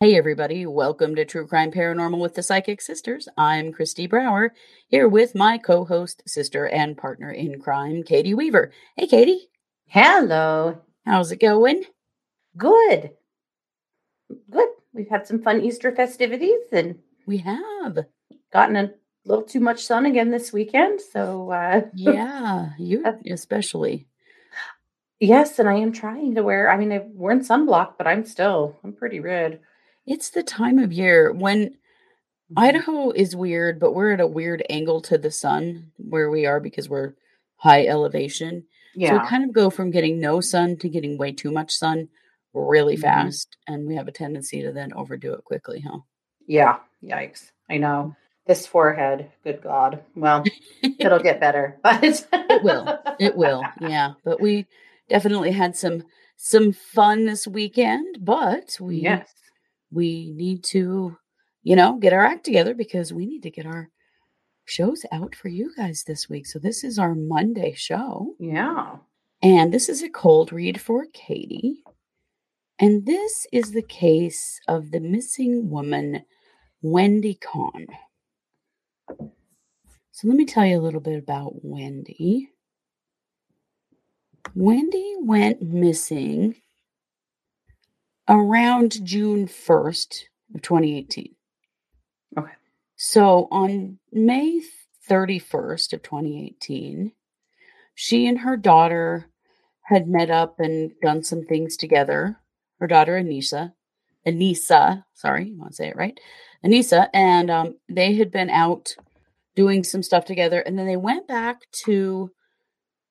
Hey, everybody. Welcome to True Crime Paranormal with the Psychic Sisters. I'm Kristi Brower, here with my co host, sister, and partner in crime, Katie Weaver. Hey, Katie. Hello. How's it going? Good. Good. We've had some fun Easter festivities and We have. gotten a little too much sun again this weekend. So, uh, Yeah, you especially. yes, and I am trying to wear, I mean, I've worn sunblock, but I'm still, I'm pretty red. It's the time of year when Mm-hmm. Idaho is weird, but we're at a weird angle to the sun where we are because we're high elevation. So Yeah. we kind of go from getting no sun to getting way too much sun really Mhm. fast. And we have a tendency to then overdo it quickly, huh? Yeah. Yikes. I know. This forehead, good God. Well, it'll get better, but It will. It will. Yeah. But we definitely had some some fun this weekend, but we Yes. We need to, you know, get our act together because we need to get our shows out for you guys this week. So this is our Monday show. Yeah. And this is a cold read for Katie. And this is the case of the missing woman, Wendy Kahn. So let me tell you a little bit about Wendy. Wendy went missing around June 1st of 2018. Okay. So on May 31st of 2018, she and her daughter had met up and done some things together. Her daughter Aneisah, Aneisah, sorry, you want to say it right, Aneisah, and um, they had been out doing some stuff together, and then they went back to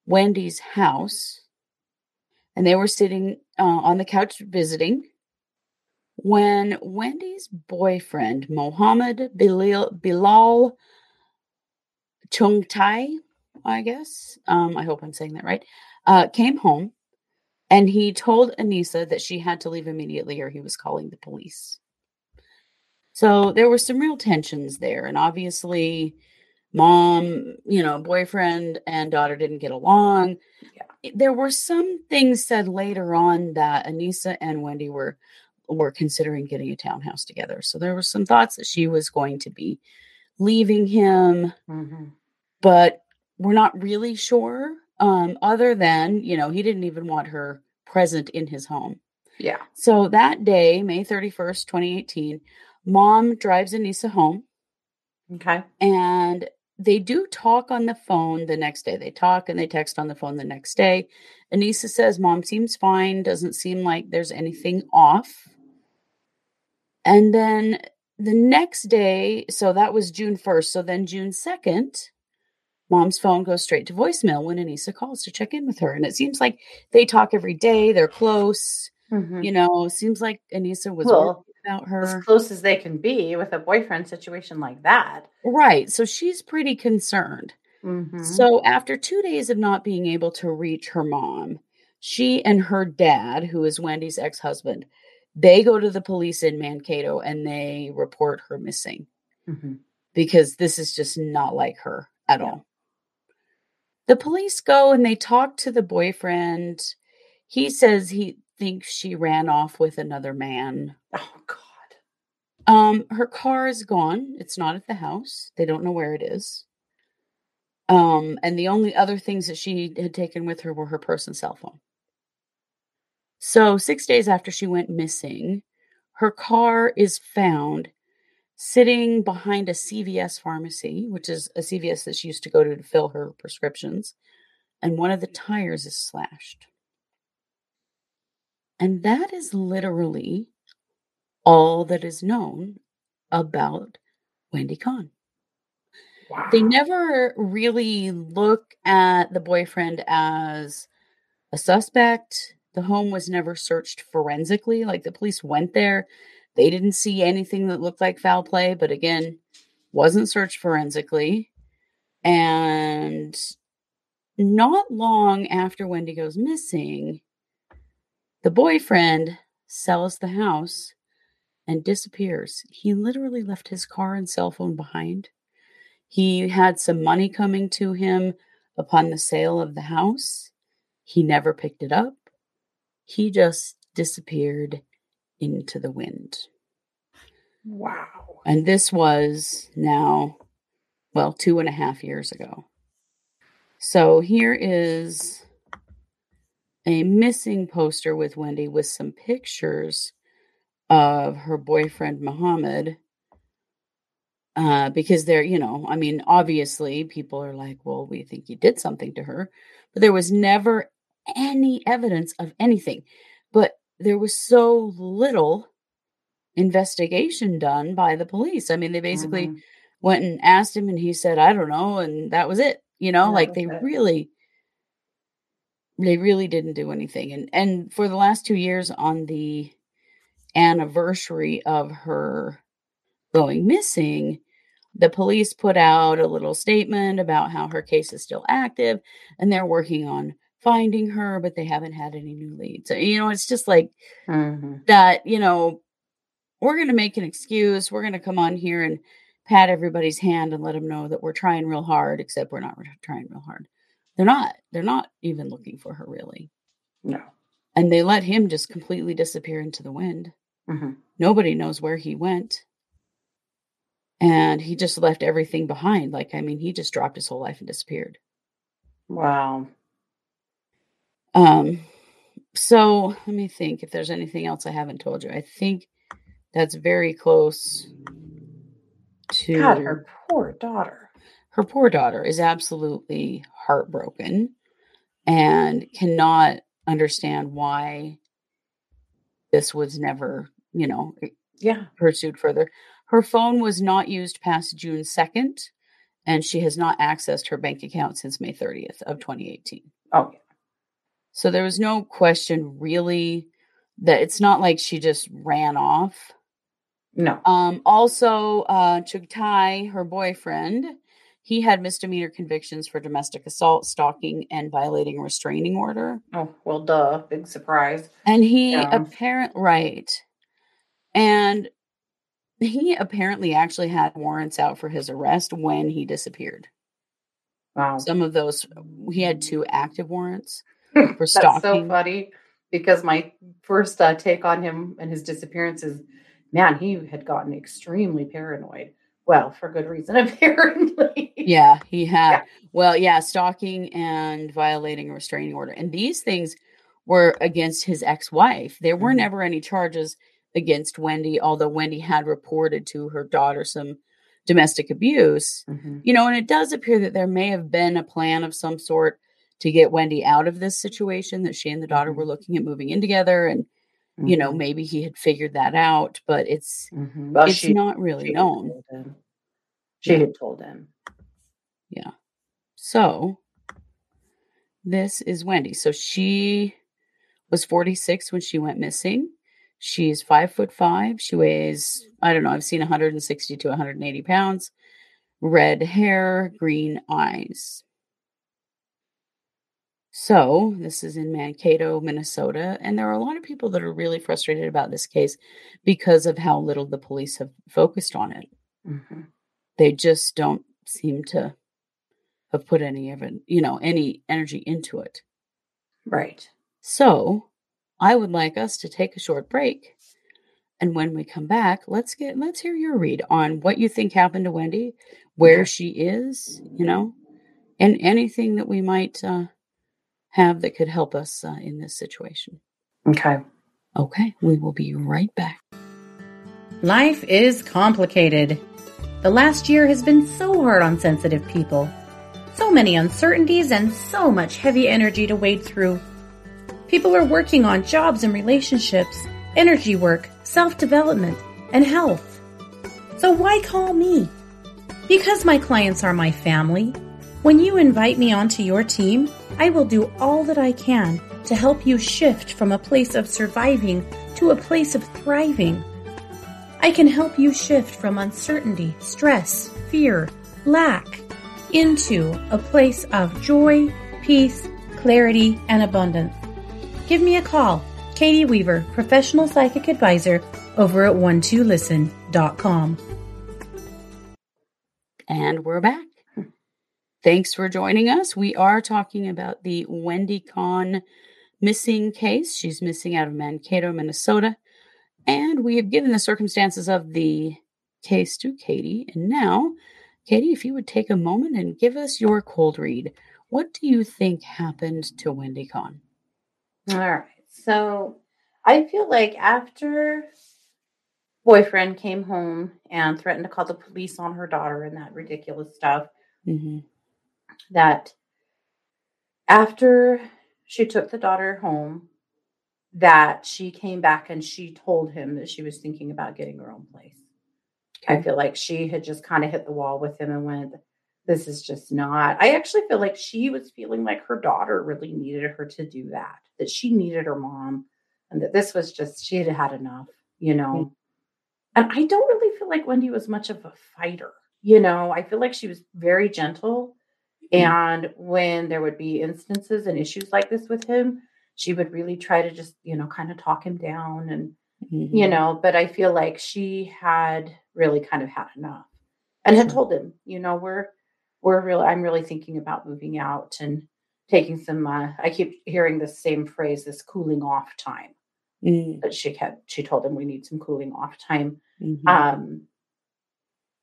Wendy's house, and they were sitting uh, on the couch visiting. When Wendy's boyfriend, Mohammed Bilal, Bilal Chungtai, I guess, um, I hope I'm saying that right, uh, came home and he told Aneisah that she had to leave immediately or he was calling the police. So there were some real tensions there. And obviously, mom, you know, boyfriend and daughter didn't get along. Yeah. There were some things said later on that Aneisah and Wendy were were considering getting a townhouse together. So there were some thoughts that she was going to be leaving him hmm but we're not really sure. Um, other than, you know, he didn't even want her present in his home. Yeah. So that day, May 31st, 2018, mom drives Aneisah home Okay. and they do talk on the phone the next day. They talk and they text on the phone the next day. Aneisah says, Mom seems fine, doesn't seem like there's anything off. And then the next day, so that was June 1st. So then June 2nd, mom's phone goes straight to voicemail when Aneisah calls to check in with her. And it seems like they talk every day, they're close. Mhm. You know, seems like Aneisah was Well, about her. As close as they can be with a boyfriend situation like that. Right. So she's pretty concerned. Mhm. So after two days of not being able to reach her mom, she and her dad, who is Wendy's ex-husband, they go to the police in Mankato and they report her missing Mhm. because this is just not like her at Yeah. all. The police go and they talk to the boyfriend. He says he thinks she ran off with another man. Oh God. Um, her car is gone. It's not at the house. They don't know where it is. Um, and the only other things that she had taken with her were her purse and cell phone. So, six days after she went missing, her car is found sitting behind a CVS pharmacy, which is a CVS that she used to go to to fill her prescriptions, and one of the tires is slashed. And that is literally all that is known about Wendy Kahn. Wow. They never really look at the boyfriend as a suspect. The home was never searched forensically. Like the police went there, they didn't see anything that looked like foul play, but again, wasn't searched forensically. And not long after Wendy goes missing, the boyfriend sells the house and disappears. He literally left his car and cell phone behind. He had some money coming to him upon the sale of the house. He never picked it up. He just disappeared into the wind. Wow. And this was now, well, two and a half years ago. So here is a missing poster with Wendy with some pictures of her boyfriend Muhammad. Uh, because they're, you know, I mean, obviously people are like, well, we think you did something to her, but there was never any evidence of anything. But there was so little investigation done by the police. I mean, they basically Mhm. went and asked him, and he said, I don't know. And that was it. You know, That like they it. really, they really didn't do anything. And, and for the last two years, on the anniversary of her going missing, the police put out a little statement about how her case is still active and they're working on finding her, but they haven't had any new leads. So, you know, it's just like Mhm. that, you know, we're going to make an excuse. We're going to come on here and pat everybody's hand and let them know that we're trying real hard, except we're not trying real hard. They're not. They're not even looking for her really. No. And they let him just completely disappear into the wind. Mhm. Nobody knows where he went. And he just left everything behind. Like, I mean, he just dropped his whole life and disappeared. Wow. Um, so let me think if there's anything else I haven't told you. I think that's very close to God, her poor daughter. Her poor daughter is absolutely heartbroken and cannot understand why this was never, you know, Yeah. pursued further. Her phone was not used past June 2nd, and she has not accessed her bank account since May 30th of 2018. Oh. So there was no question really that it's not like she just ran off. No. Um, also, uh, Chughtai, her boyfriend, he had misdemeanor convictions for domestic assault, stalking, and violating a restraining order. Oh, well, duh. Big surprise. And he Yeah. apparent right. And he apparently actually had warrants out for his arrest when he disappeared. Wow. Some of those he had two active warrants for That's so funny because my first uh, take on him and his disappearance is man, he had gotten extremely paranoid. Well, for good reason, apparently. Yeah, he had. Yeah. Well, yeah, stalking and violating a restraining order. And these things were against his ex wife. There were Mhm. never any charges against Wendy, although Wendy had reported to her daughter some domestic abuse. Mhm. You know, and it does appear that there may have been a plan of some sort to get Wendy out of this situation, that she and the daughter Mhm. were looking at moving in together. And, you know, Mhm. maybe he had figured that out, but it's Mhm. Well, it's she, not really she known. told. She Yeah. had told him. Yeah. So this is Wendy. So she was 46 when she went missing. She's five foot five. She weighs, I don't know, I've seen 160 to 180 pounds. Red hair, green eyes. So this is in Mankato, Minnesota. And there are a lot of people that are really frustrated about this case because of how little the police have focused on it Mhm. they just don't seem to have put any of it, you know, any energy into it. Right. So I would like us to take a short break. And when we come back, let's get let's hear your read on what you think happened to Wendy, where Okay. she is, you know, and anything that we might uh, have that could help us uh, in this situation. Okay. Okay, we will be right back. Life is complicated. The last year has been so hard on sensitive people. So many uncertainties and so much heavy energy to wade through. People are working on jobs and relationships, energy work, self development, and health. So why call me? Because my clients are my family. When you invite me onto your team, I will do all that I can to help you shift from a place of surviving to a place of thriving. I can help you shift from uncertainty, stress, fear, lack into a place of joy, peace, clarity, and abundance. Give me a call, Katie Weaver, professional psychic advisor over at one2listen.com. And we're back. Thanks for joining us. We are talking about the Wendy Kahn missing case. She's missing out of Mankato, Minnesota. And we have given the circumstances of the case to Katie. And now, Katie, if you would take a moment and give us your cold read, what do you think happened to Wendy Kahn? All right. So I feel like after boyfriend came home and threatened to call the police on her daughter and that ridiculous stuff, Mm-hmm. That after she took the daughter home, that she came back and she told him that she was thinking about getting her own place. I feel like she had just kind of hit the wall with him and went, This is just not. I actually feel like she was feeling like her daughter really needed her to do that, that she needed her mom, and that this was just, she had had enough, you know. Mm. And I don't really feel like Wendy was much of a fighter, you know. I feel like she was very gentle. And when there would be instances and issues like this with him, she would really try to just, you know, kind of talk him down and Mhm. you know but i feel like she had really kind of had enough and had told him you know we're we're really i'm really thinking about moving out and taking some uh, i keep hearing the same phrase this cooling off time. Mm, but she kept she told him we need some cooling off time. Mhm. um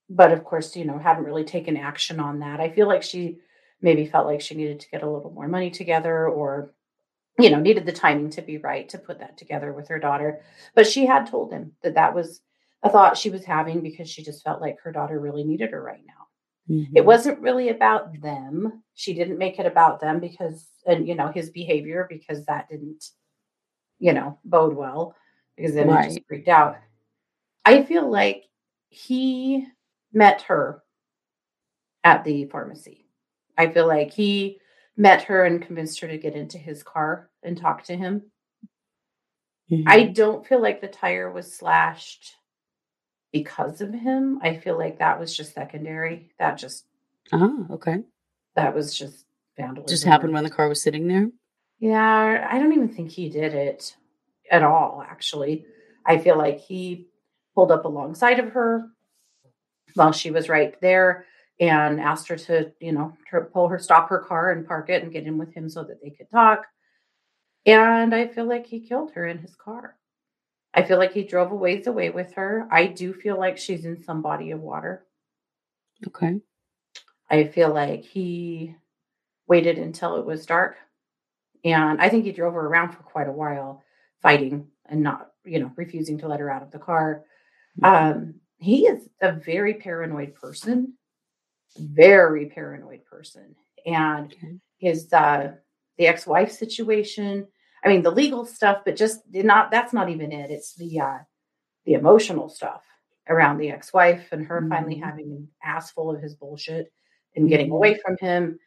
but of course you know haven't really taken action on that. I feel like she maybe felt like she needed to get a little more money together or you know needed the timing to be right to put that together with her daughter. But she had told him that that was a thought she was having because she just felt like her daughter really needed her right now. It Mhm. wasn't really about them. She didn't make it about them because and you know his behavior because that didn't you know bode well because then it just freaked out. I feel like he met her at the pharmacy i feel like he met her and convinced her to get into his car and talk to him Mhm. i don't feel like the tire was slashed because of him i feel like that was just secondary that just Ah, okay. that was just vandalism Just happened when the car was sitting there. Yeah, I don't even think he did it at all, actually. I feel like he pulled up alongside of her while she was right there and asked her to, you know, to pull her, stop her car and park it and get in with him so that they could talk. And I feel like he killed her in his car. I feel like he drove a ways away with her. I do feel like she's in some body of water. Okay. I feel like he waited until it was dark. And I think he drove her around for quite a while, fighting and not, you know, refusing to let her out of the car. Um, he is a very paranoid person, very paranoid person. And Okay. his uh the ex-wife situation, I mean the legal stuff, but just did not that's not even it. It's the uh the emotional stuff around the ex-wife and her finally Mhm. having an ass full of his bullshit and getting away from him.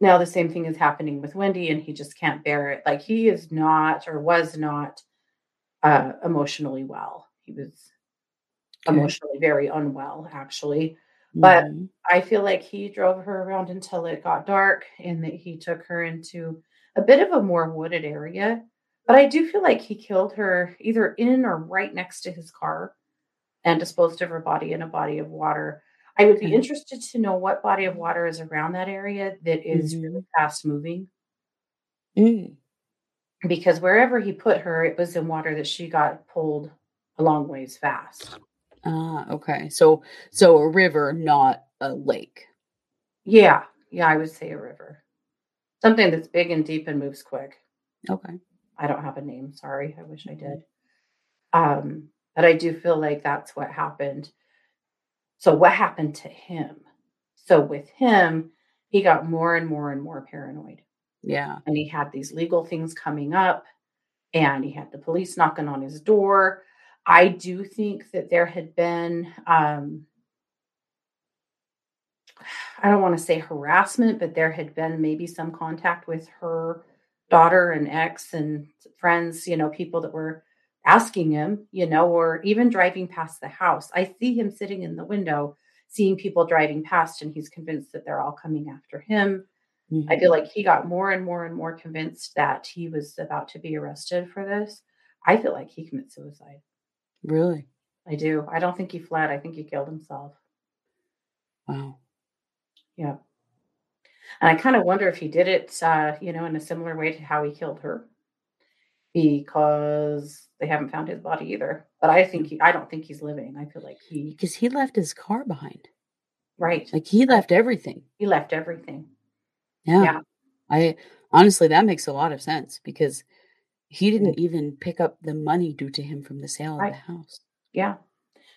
Now the same thing is happening with Wendy and he just can't bear it. Like he is not or was not uh emotionally well. He was Okay. emotionally very unwell actually. But Mhm. I feel like he drove her around until it got dark and that he took her into a bit of a more wooded area. But I do feel like he killed her either in or right next to his car and disposed of her body in a body of water. I would be Okay. interested to know what body of water is around that area that is really fast moving Mm. because wherever he put her, it was in water that she got pulled a long ways fast. Ah, okay. So so a river, not a lake. Yeah, yeah, I would say a river. Something that's big and deep and moves quick. Okay. I don't have a name. Sorry. I wish I did. Um, but I do feel like that's what happened. So, what happened to him? So, with him, he got more and more and more paranoid. Yeah. And he had these legal things coming up, and he had the police knocking on his door. I do think that there had been, um, I don't want to say harassment, but there had been maybe some contact with her daughter and ex and friends, you know, people that were asking him, you know, or even driving past the house. I see him sitting in the window, seeing people driving past, and he's convinced that they're all coming after him. Mm-hmm. I feel like he got more and more and more convinced that he was about to be arrested for this. I feel like he commits suicide. Really? I do. I don't think he fled. I think he killed himself. Wow. Yeah. And I kind of wonder if he did it, uh, you know, in a similar way to how he killed her, because they haven't found his body either. But I think he, I don't think he's living. I feel like he, because he left his car behind. Right. Like he left everything. He left everything. Yeah. yeah. I honestly, that makes a lot of sense because he didn't even pick up the money due to him from the sale of the house. Yeah.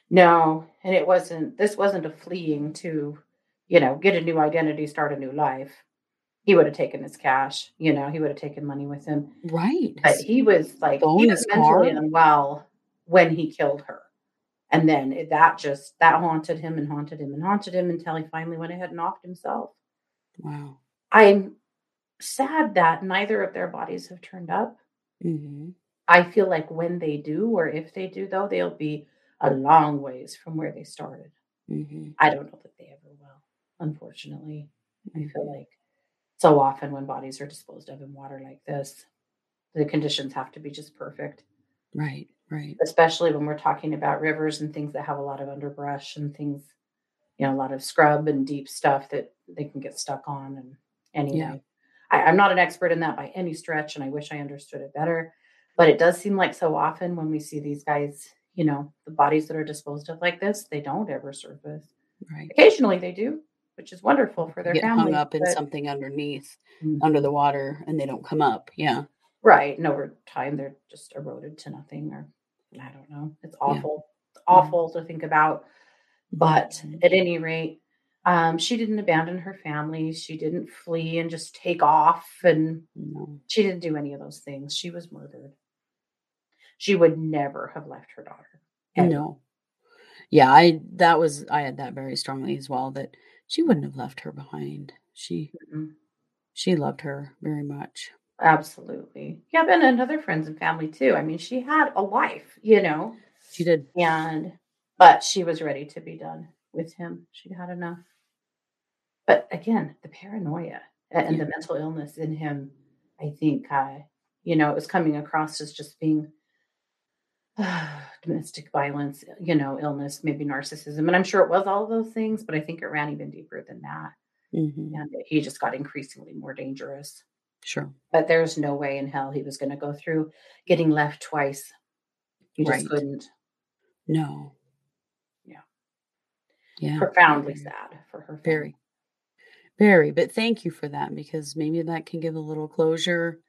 No, and it wasn't, this wasn't a fleeing to you know, get a new identity, start a new life. He would have taken his cash, you know, he would have taken money with him. Right. But he was like, he was mentally car. unwell when he killed her. And then it, that just, that haunted him and haunted him and haunted him until he finally went ahead and offed himself. Wow. I'm sad that neither of their bodies have turned up. Mm-hmm. I feel like when they do, or if they do, though, they'll be a long ways from where they started. Mm-hmm. I don't know that they ever will unfortunately. I feel mm-hmm. like so often when bodies are disposed of in water like this, the conditions have to be just perfect. Right, right. Especially when we're talking about rivers and things that have a lot of underbrush and things, you know, a lot of scrub and deep stuff that they can get stuck on. And anyway, yeah. I, I'm not an expert in that by any stretch, and I wish I understood it better. But it does seem like so often when we see these guys, you know, the bodies that are disposed of like this, they don't ever surface. Right. Occasionally they do, which is wonderful for their get family. hung up in something underneath, mm-hmm. under the water, and they don't come up. Yeah. Right. And over time, they're just eroded to nothing, or I don't know. It's awful. Yeah. It's awful yeah. to think about. But mm-hmm. at any rate, um, she didn't abandon her family. She didn't flee and just take off. And no. she didn't do any of those things. She was murdered. She would never have left her daughter. Ever. No. Yeah, I that was I had that very strongly as well that she wouldn't have left her behind. She mm she loved her very much. Absolutely. Yeah, and, and other friends and family too. I mean, she had a life, you know. She did. And but she was ready to be done with him. She'd had enough. But again, the paranoia and yeah. the mental illness in him, I think uh, you know, it was coming across as just being domestic violence, you know, illness, maybe narcissism. And I'm sure it was all of those things, but I think it ran even deeper than that. Mm-hmm. And he just got increasingly more dangerous. Sure. But there's no way in hell he was going to go through getting left twice. He just couldn't. No. Yeah. Yeah. Profoundly very, sad for her. Family. Very. Very. But thank you for that because maybe that can give a little closure,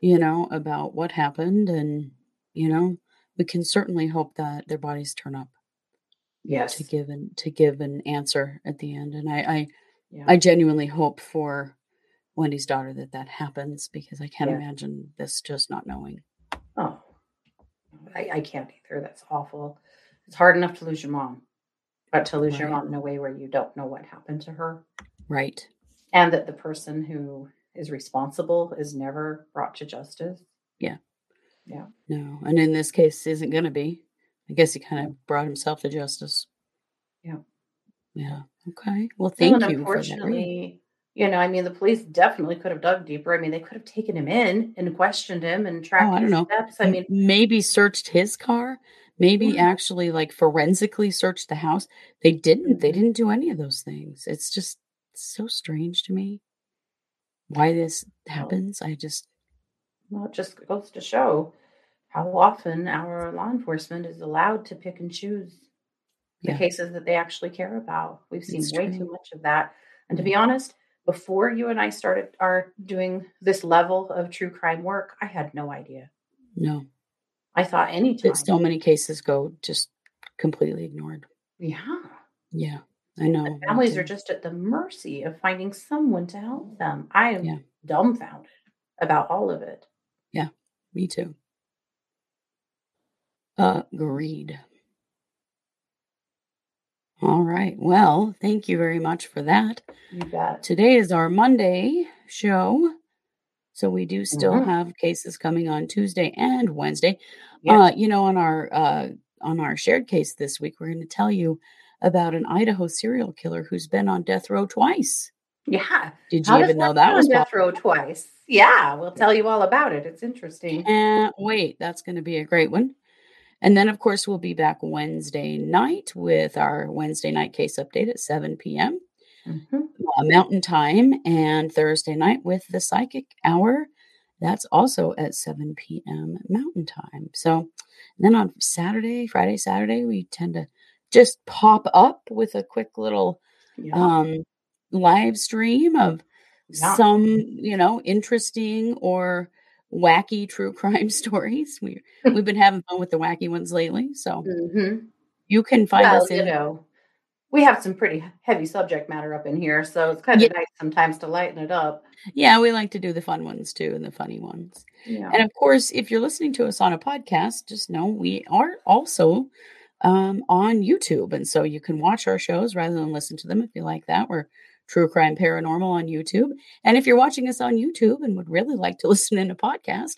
you know, about what happened and, you know, we can certainly hope that their bodies turn up yes to give an to give an answer at the end and i i, yeah. I genuinely hope for wendy's daughter that that happens because i can't yeah. imagine this just not knowing oh I, I can't either that's awful it's hard enough to lose your mom but to lose right. your mom in a way where you don't know what happened to her right and that the person who is responsible is never brought to justice yeah yeah. No. And in this case, isn't going to be. I guess he kind of brought himself to justice. Yeah. Yeah. Okay. Well, thank well, you. Unfortunately, you know, I mean, the police definitely could have dug deeper. I mean, they could have taken him in and questioned him and tracked oh, I don't know. steps. I mean, maybe searched his car. Maybe mm-hmm. actually like forensically searched the house. They didn't. Mm-hmm. They didn't do any of those things. It's just so strange to me why this happens. I just well, it just goes to show how often our law enforcement is allowed to pick and choose the yeah. cases that they actually care about. We've seen it's way true. too much of that. And to be honest, before you and I started are doing this level of true crime work, I had no idea. No. I thought anytime. That so many cases go just completely ignored. Yeah. Yeah. I know. Families are just at the mercy of finding someone to help them. I am yeah. dumbfounded about all of it. Yeah, me too. Agreed. All right. Well, thank you very much for that. You bet. Today is our Monday show. So we do still Mhm. have cases coming on Tuesday and Wednesday. Uh, you know, on our uh on our shared case this week, we're going to tell you about an Idaho serial killer who's been on death row twice. Yeah. Did you How even know that was on death row twice? Yeah, we'll tell you all about it. It's interesting. Can't wait. That's going to be a great one. And then, of course, we'll be back Wednesday night with our Wednesday night case update at 7 p.m. Mhm. uh, Mountain Time, and Thursday night with the Psychic Hour. That's also at 7 p.m. Mountain Time. So then on Saturday, Friday, Saturday, we tend to just pop up with a quick little Yeah. um, live stream of Yeah. some, you know, interesting or wacky true crime stories. We we've been having fun with the wacky ones lately, so Mhm. you can find Well, us you in. know, we have some pretty heavy subject matter up in here, so it's kind Yeah. of nice sometimes to lighten it up. Yeah, we like to do the fun ones too and the funny ones. Yeah. And of course, if you're listening to us on a podcast, just know we are also um, on YouTube. And so you can watch our shows rather than listen to them if you like that. We're True Crime Paranormal on YouTube. And if you're watching us on YouTube and would really like to listen in a podcast,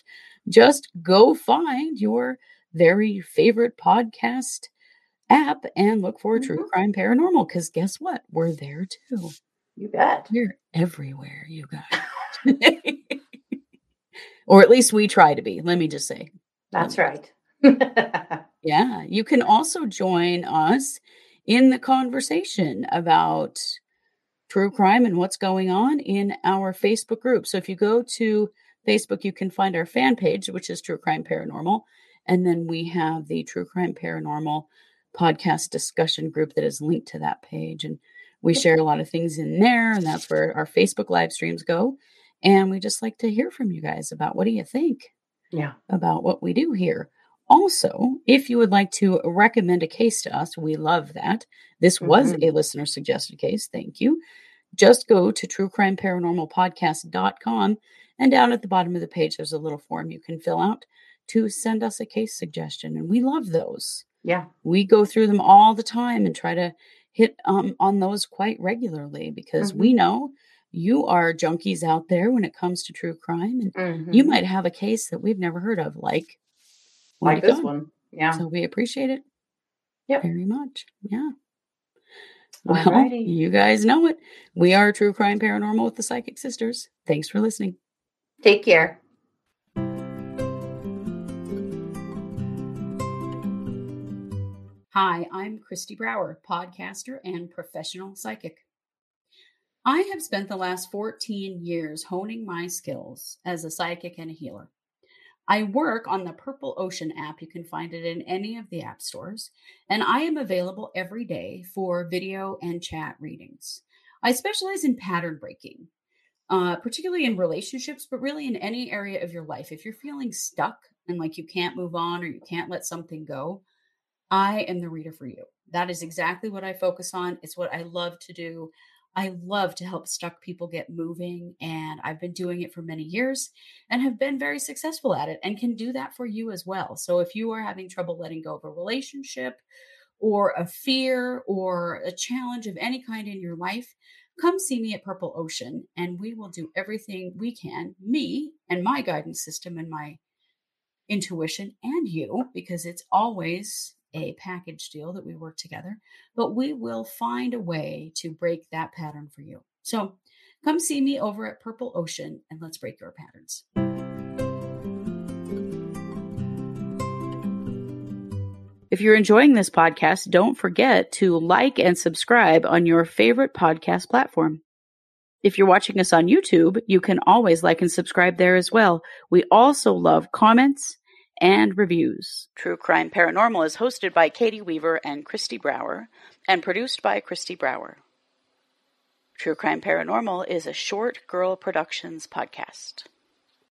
just go find your very favorite podcast app and look for True Mhm. Crime Paranormal. Because guess what? We're there too. You bet. We're everywhere, you guys. or at least we try to be. Let me just say. That's right. Yeah. You can also join us in the conversation about true crime and what's going on in our Facebook group. So if you go to Facebook, you can find our fan page, which is True Crime Paranormal. And then we have the True Crime Paranormal podcast discussion group that is linked to that page. And we share a lot of things in there. And that's where our Facebook live streams go. And we just like to hear from you guys about what do you think? yeah. about what we do here. Also, if you would like to recommend a case to us, we love that. This was Mhm. a listener suggested case. Thank you. Just go to truecrimeparanormalpodcast.com and down at the bottom of the page, there's a little form you can fill out to send us a case suggestion. And we love those. Yeah. We go through them all the time and try to hit um, on those quite regularly because we Mm-hmm. know you are junkies out there when it comes to true crime. And Mhm. you might have a case that we've never heard of, like like this Cohn. one. Yeah. So we appreciate it Yep. very much. Yeah. Well, Alrighty. you guys know it. We are True Crime Paranormal with the Psychic Sisters. Thanks for listening. Take care. Hi, I'm Kristi Brower, podcaster and professional psychic. I have spent the last 14 years honing my skills as a psychic and a healer. I work on the Purple Ocean app. You can find it in any of the app stores. And I am available every day for video and chat readings. I specialize in pattern breaking, uh, particularly in relationships, but really in any area of your life. If you're feeling stuck and like you can't move on or you can't let something go, I am the reader for you. That is exactly what I focus on. It's what I love to do. I love to help stuck people get moving, and I've been doing it for many years and have been very successful at it and can do that for you as well. So if you are having trouble letting go of a relationship or a fear or a challenge of any kind in your life, come see me at Purple Ocean and we will do everything we can, me and my guidance system and my intuition and you, because it's always a package deal that we work together, but we will find a way to break that pattern for you. So come see me over at Purple Ocean and let's break your patterns. If you're enjoying this podcast, don't forget to like and subscribe on your favorite podcast platform. If you're watching us on YouTube, you can always like and subscribe there as well. We also love comments and reviews. True Crime Paranormal is hosted by Katie Weaver and Kristi Brower and produced by Kristi Brower. True Crime Paranormal is a Short Girl Productions podcast.